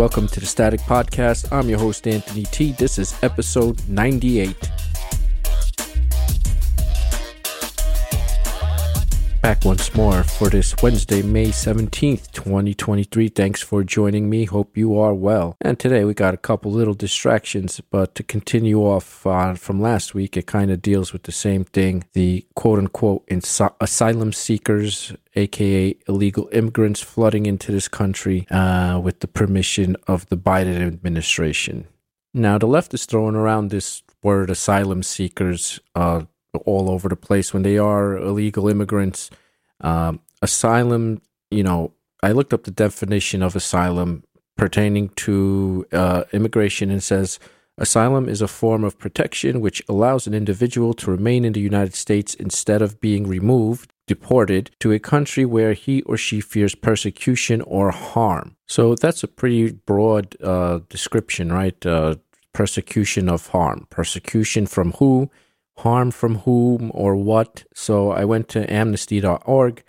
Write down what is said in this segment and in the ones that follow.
welcome to the Static Podcast. I'm your host, Anthony T. This is episode 98. Back once more for this Wednesday, May 17th, 2023. Thanks for joining me. Hope you are well. And today we got a couple little distractions, but to continue off uh, from last week, it kind of deals with the same thing the quote unquote asylum seekers aka illegal immigrants flooding into this country uh, with the permission of the Biden administration. Now, the left is throwing around this word asylum seekers uh, all over the place when they are illegal immigrants. Um, asylum, you know, I looked up the definition of asylum pertaining to uh, immigration and says asylum is a form of protection which allows an individual to remain in the United States instead of being removed, deported to a country where he or she fears persecution or harm. So that's a pretty broad uh, description, right? Uh, persecution of harm. Persecution from who? Harm from whom or what. So I went to amnesty.org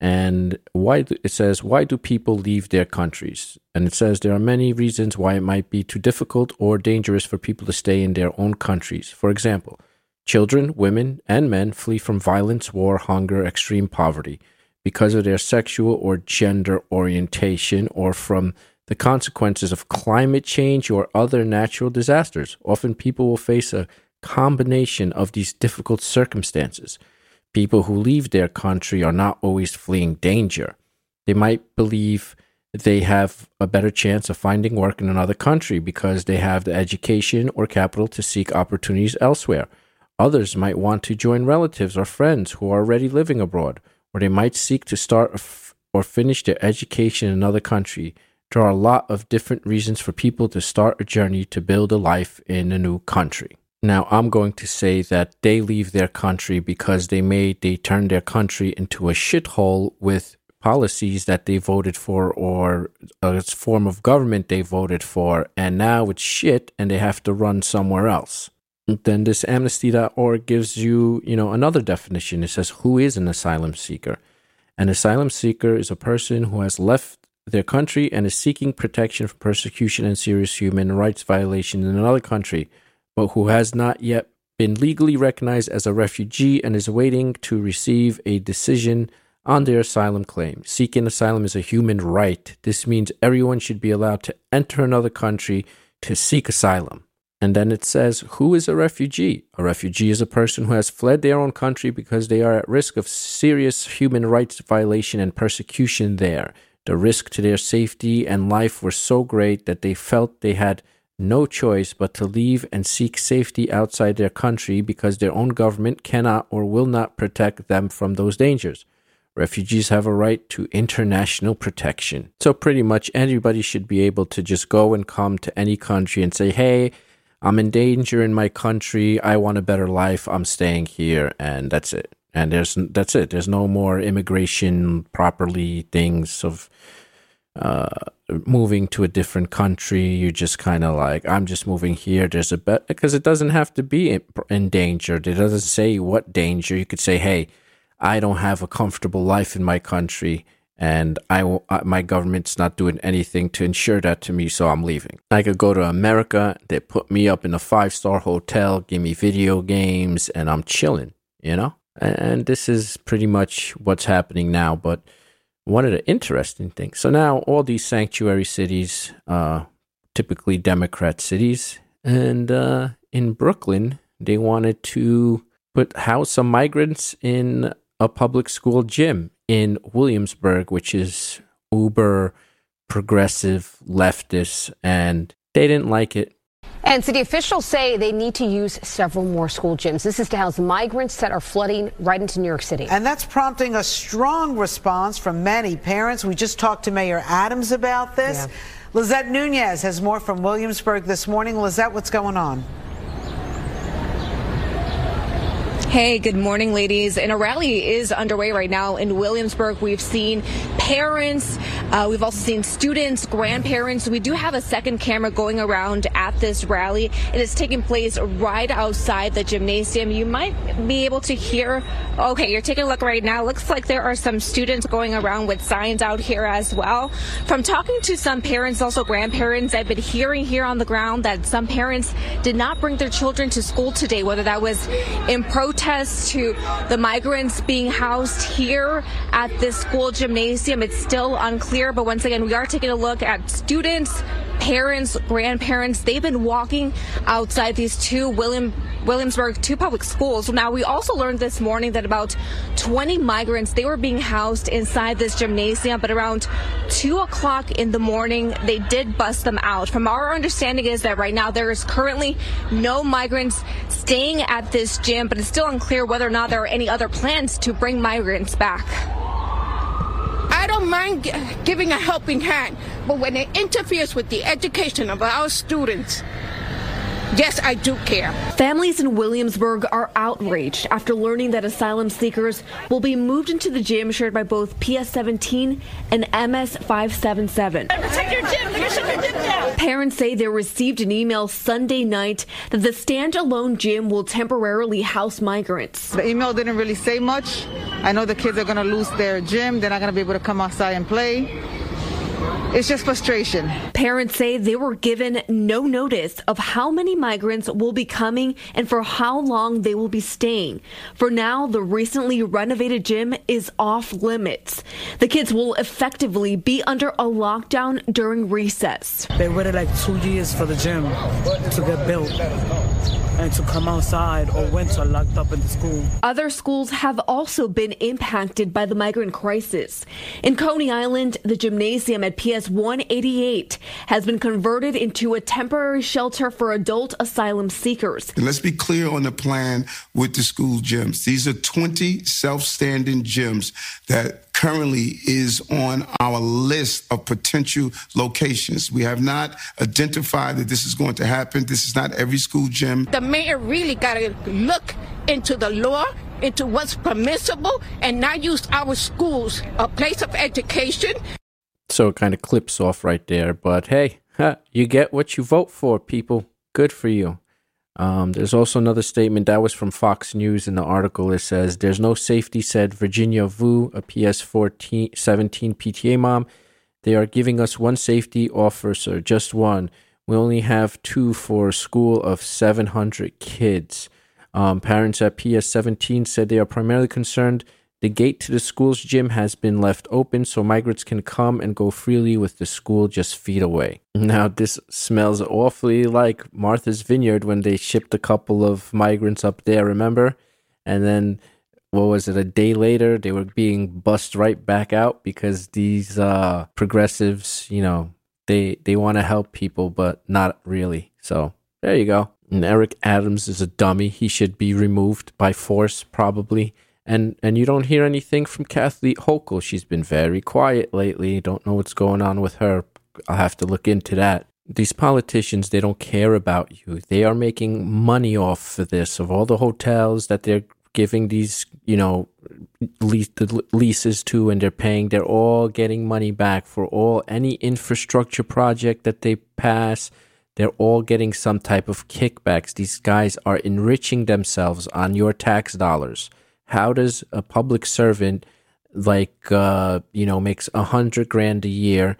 and why do, it says why do people leave their countries? And it says there are many reasons why it might be too difficult or dangerous for people to stay in their own countries. For example children women and men flee from violence war hunger extreme poverty because of their sexual or gender orientation or from the consequences of climate change or other natural disasters. Often people will face a combination of these difficult circumstances. People who leave their country are not always fleeing danger. They might believe they have a better chance of finding work in another country because they have the education or capital to seek opportunities elsewhere. Others might want to join relatives or friends who are already living abroad, or they might seek to start or finish their education in another country. There are a lot of different reasons for people to start a journey to build a life in a new country. Now, I'm going to say that they leave their country because they made, they turned their country into a shithole with policies that they voted for or a form of government they voted for. And now it's shit and they have to run somewhere else. Then this amnesty.org gives you, you know, another definition. It says, who is an asylum seeker? An asylum seeker is a person who has left their country and is seeking protection from persecution and serious human rights violations in another country but who has not yet been legally recognized as a refugee and is waiting to receive a decision on their asylum claim. Seeking asylum is a human right. This means everyone should be allowed to enter another country to seek asylum. And then it says, Who is a refugee? A refugee is a person who has fled their own country because they are at risk of serious human rights violation and persecution there. The risk to their safety and life were so great that they felt they had no choice but to leave and seek safety outside their country because their own government cannot or will not protect them from those dangers. Refugees have a right to international protection. So, pretty much anybody should be able to just go and come to any country and say, hey, I'm in danger in my country. I want a better life. I'm staying here. And that's it. And there's that's it. There's no more immigration properly things of moving to a different country. You're just kind of like, I'm just moving here. There's a bet because it doesn't have to be in. It doesn't say what danger. You could say, hey, I don't have a comfortable life in my country and I, my government's not doing anything to ensure that to me, so I'm leaving. I could go to America, they put me up in a five star hotel, give me video games, and I'm chilling, you know? And this is pretty much what's happening now. But one of the interesting things. So now all these sanctuary cities, uh, typically Democrat cities, and uh, in Brooklyn, they wanted to put house some migrants in a public school gym in Williamsburg, which is uber progressive leftist, and they didn't like it. And city officials say they need to use several more school gyms. This is to house migrants that are flooding right into New York City. And that's prompting a strong response from many parents. We just talked to Mayor Adams about this. Yeah. Lizette Nunez has more from Williamsburg this morning. Lizette, what's going on? Hey, good morning, ladies. And a rally is underway right now in Williamsburg. We've seen parents, uh, we've also seen students, grandparents. We do have a second camera going around at this rally. It is taking place right outside the gymnasium. You might be able to hear. Okay, you're taking a look right now. Looks like there are some students going around with signs out here as well. From talking to some parents, also grandparents, I've been hearing here on the ground that some parents did not bring their children to school today, whether that was in protest protest to the migrants being housed here at this school gymnasium. It's still unclear, but once again, we are taking a look at students, parents, grandparents. They've been walking outside these two William Williamsburg two public schools. Now, we also learned this morning that about 20 migrants, they were being housed inside this gymnasium, but around 2 o'clock in the morning, they did bust them out. From our understanding is that right now there is currently no migrants staying at this gym, but it's still unclear whether or not there are any other plans to bring migrants back. I don't mind giving a helping hand, but when it interferes with the education of our students, Yes, I do care. Families in Williamsburg are outraged after learning that asylum seekers will be moved into the gym shared by both PS 17 and MS 577. Parents say they received an email Sunday night that the standalone gym will temporarily house migrants. The email didn't really say much. I know the kids are going to lose their gym. They're not going to be able to come outside and play. It's just frustration. Parents say they were given no notice of how many migrants will be coming and for how long they will be staying. For now, the recently renovated gym is off limits. The kids will effectively be under a lockdown during recess. They waited like two years for the gym to get built and to come outside or winter locked up in the school. Other schools have also been impacted by the migrant crisis. In Coney Island, the gymnasium at PS 188 has been converted into a temporary shelter for adult asylum seekers. And let's be clear on the plan with the school gyms. These are 20 self standing gyms that currently is on our list of potential locations. We have not identified that this is going to happen. This is not every school gym. The mayor really got to look into the law into what's permissible and not use our schools, a place of education. So it kind of clips off right there. But hey, you get what you vote for, people. Good for you. Um, there's also another statement that was from Fox News in the article. It says, There's no safety, said Virginia Vu, a PS 14, 17 PTA mom. They are giving us one safety officer, just one. We only have two for a school of 700 kids. Um, parents at PS 17 said they are primarily concerned the gate to the school's gym has been left open so migrants can come and go freely with the school just feet away. Now, this smells awfully like Martha's Vineyard when they shipped a couple of migrants up there, remember? And then, what was it, a day later, they were being bussed right back out because these uh, progressives, you know, they, they want to help people, but not really. So, there you go. And Eric Adams is a dummy. He should be removed by force, probably and and you don't hear anything from Kathleen Hochul. She's been very quiet lately. Don't know what's going on with her. I'll have to look into that. These politicians, they don't care about you. They are making money off of this, of all the hotels that they're giving these, you know, lease, the leases to, and they're paying. They're all getting money back for all any infrastructure project that they pass. They're all getting some type of kickbacks. These guys are enriching themselves on your tax dollars how does a public servant like uh, you know makes a hundred grand a year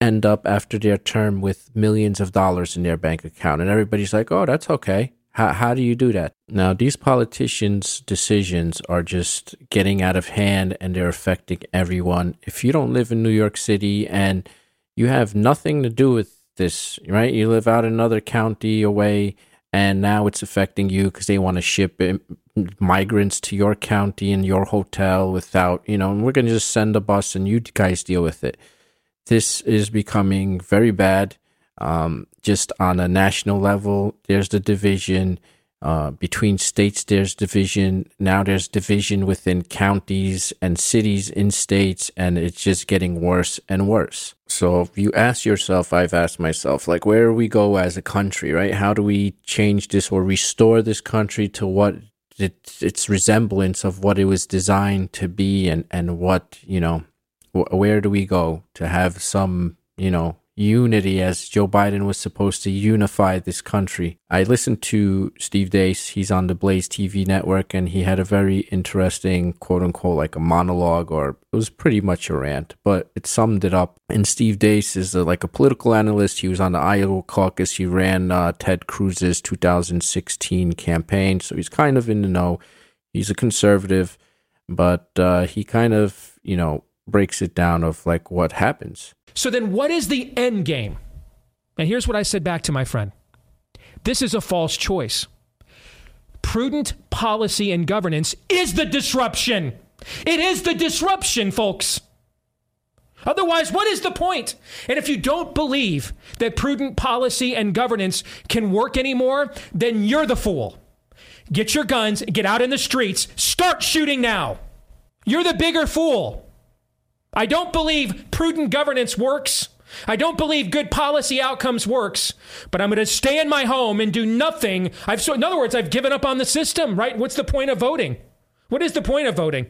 end up after their term with millions of dollars in their bank account? And everybody's like oh that's okay. How, how do you do that? Now these politicians decisions are just getting out of hand and they're affecting everyone. If you don't live in new york city and you have nothing to do with this right? You live out another county away and now it's affecting you because they want to ship migrants to your county and your hotel without, you know, and we're going to just send a bus and you guys deal with it. This is becoming very bad. Um, just on a national level, there's the division. Uh, between states, there's division. Now there's division within counties and cities in states, and it's just getting worse and worse. So if you ask yourself, I've asked myself, like, where we go as a country, right? How do we change this or restore this country to what its its resemblance of what it was designed to be and and what you know wh- where do we go to have some you know unity as Joe Biden was supposed to unify this country. I listened to Steve Deace, He's on the Blaze TV network and he had a very interesting quote unquote like a monologue or it was pretty much a rant, but it summed it up. And Steve Deace is a, like a political analyst. He was on the Iowa caucus. He ran uh, Ted Cruz's 2016 campaign. So he's kind of in the know. He's a conservative, but uh, he kind of, you know, breaks it down of like what happens so then, what is the end game? And here's what I said back to my friend this is a false choice. Prudent policy and governance is the disruption. It is the disruption, folks. Otherwise, what is the point? And if you don't believe that prudent policy and governance can work anymore, then you're the fool. Get your guns, get out in the streets, start shooting now. You're the bigger fool. I don't believe prudent governance works. I don't believe good policy outcomes works, but I'm going to stay in my home and do nothing. I've so in other words, I've given up on the system, right? What's the point of voting? What is the point of voting?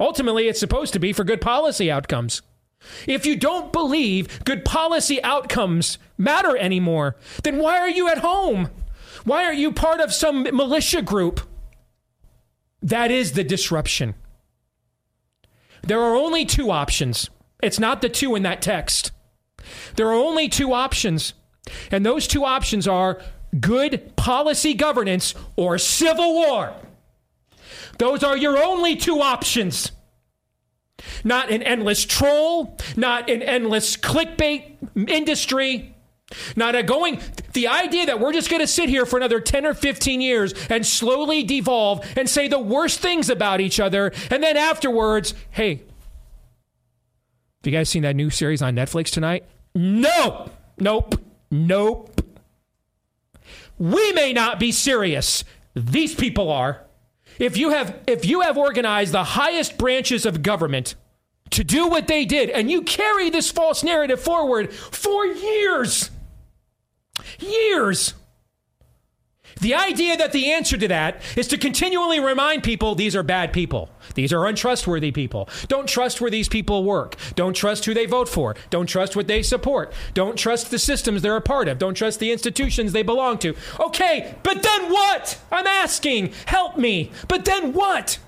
Ultimately, it's supposed to be for good policy outcomes. If you don't believe good policy outcomes matter anymore, then why are you at home? Why are you part of some militia group? That is the disruption. There are only two options. It's not the two in that text. There are only two options. And those two options are good policy governance or civil war. Those are your only two options. Not an endless troll, not an endless clickbait industry, not a going, the idea that we're just going to sit here for another 10 or 15 years and slowly devolve and say the worst things about each other, and then afterwards, hey, have you guys seen that new series on Netflix tonight? No, nope, nope. We may not be serious. These people are. If you have if you have organized the highest branches of government to do what they did and you carry this false narrative forward for years Years. The idea that the answer to that is to continually remind people these are bad people. These are untrustworthy people. Don't trust where these people work. Don't trust who they vote for. Don't trust what they support. Don't trust the systems they're a part of. Don't trust the institutions they belong to. Okay, but then what? I'm asking. Help me. But then what?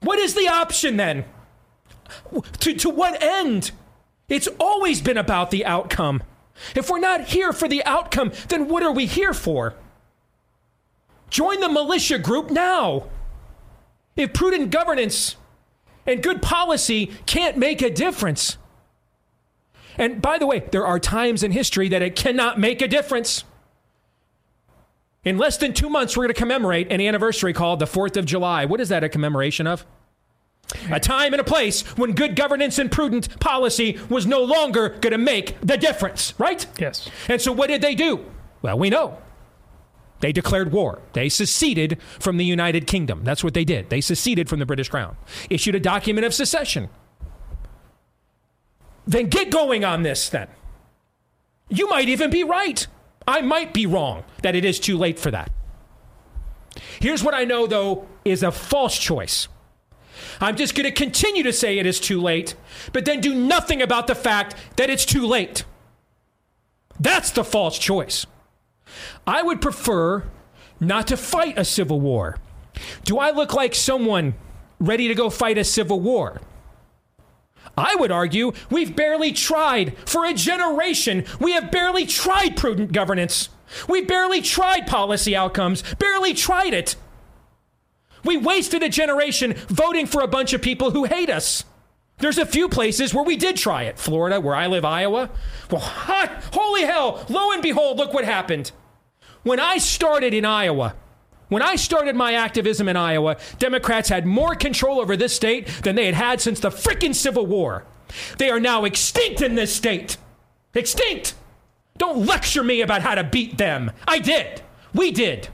What is the option then? To, to what end? It's always been about the outcome. If we're not here for the outcome, then what are we here for? Join the militia group now. If prudent governance and good policy can't make a difference. And by the way, there are times in history that it cannot make a difference. In less than two months, we're going to commemorate an anniversary called the 4th of July. What is that a commemoration of? A time and a place when good governance and prudent policy was no longer going to make the difference, right? Yes. And so what did they do? Well, we know. They declared war. They seceded from the United Kingdom. That's what they did. They seceded from the British Crown, issued a document of secession. Then get going on this, then. You might even be right. I might be wrong that it is too late for that. Here's what I know, though, is a false choice. I'm just going to continue to say it is too late, but then do nothing about the fact that it's too late. That's the false choice. I would prefer not to fight a civil war. Do I look like someone ready to go fight a civil war? I would argue we've barely tried for a generation. We have barely tried prudent governance. We barely tried policy outcomes, barely tried it. We wasted a generation voting for a bunch of people who hate us. There's a few places where we did try it. Florida, where I live, Iowa. Well, hot, holy hell, lo and behold, look what happened. When I started in Iowa, when I started my activism in Iowa, Democrats had more control over this state than they had had since the frickin' Civil War. They are now extinct in this state. Extinct. Don't lecture me about how to beat them. I did. We did.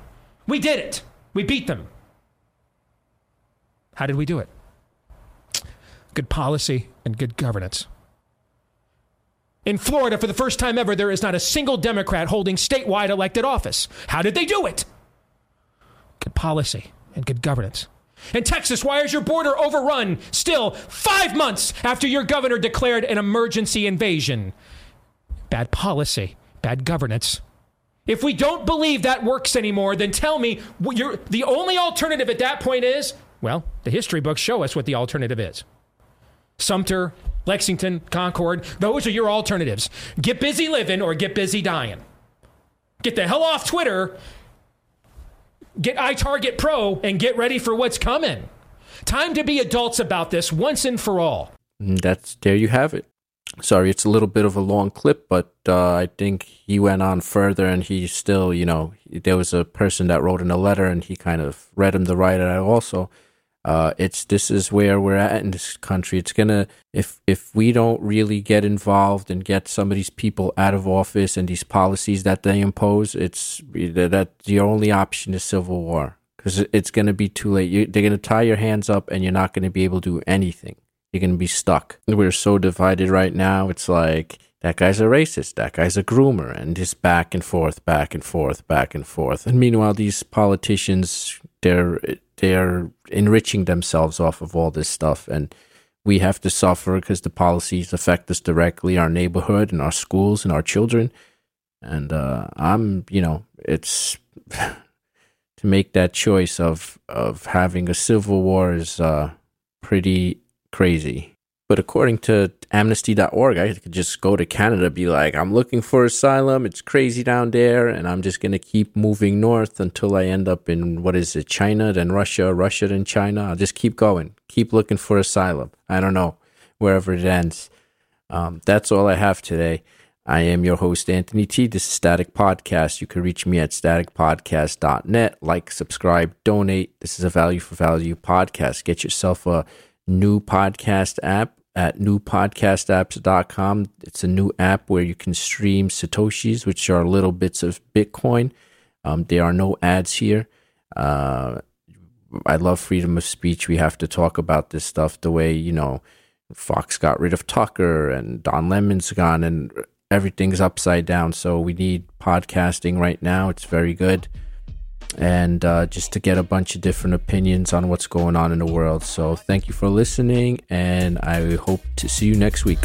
We did it. We beat them. How did we do it? Good policy and good governance. In Florida, for the first time ever, there is not a single Democrat holding statewide elected office. How did they do it? Good policy and good governance. In Texas, why is your border overrun still five months after your governor declared an emergency invasion? Bad policy, bad governance. If we don't believe that works anymore, then tell me the only alternative at that point is well, the history books show us what the alternative is. Sumter, Lexington, Concord, those are your alternatives. Get busy living or get busy dying. Get the hell off Twitter get iTarget Pro and get ready for what's coming. Time to be adults about this once and for all. Mm, that's there you have it. Sorry, it's a little bit of a long clip, but uh, I think he went on further and he still, you know, there was a person that wrote in a letter and he kind of read him the out also. Uh, it's this is where we're at in this country. It's gonna if if we don't really get involved and get some of these people out of office and these policies that they impose, it's that the only option is civil war because it's gonna be too late. You, they're gonna tie your hands up and you're not gonna be able to do anything. You're gonna be stuck. We're so divided right now. It's like that guy's a racist, that guy's a groomer, and just back and forth, back and forth, back and forth. And meanwhile, these politicians, they're they're enriching themselves off of all this stuff, and we have to suffer because the policies affect us directly, our neighborhood, and our schools, and our children. And uh, I'm, you know, it's to make that choice of of having a civil war is uh, pretty crazy. But according to amnesty.org, I could just go to Canada, be like, I'm looking for asylum. It's crazy down there. And I'm just going to keep moving north until I end up in, what is it, China, then Russia, Russia, then China. I'll just keep going, keep looking for asylum. I don't know, wherever it ends. Um, that's all I have today. I am your host, Anthony T. This is Static Podcast. You can reach me at staticpodcast.net. Like, subscribe, donate. This is a value for value podcast. Get yourself a new podcast app at newpodcastapps.com. It's a new app where you can stream Satoshis, which are little bits of Bitcoin. Um, there are no ads here. Uh, I love freedom of speech. We have to talk about this stuff the way, you know, Fox got rid of Tucker and Don Lemon's gone and everything's upside down. So we need podcasting right now. It's very good and uh, just to get a bunch of different opinions on what's going on in the world. So, thank you for listening, and I hope to see you next week.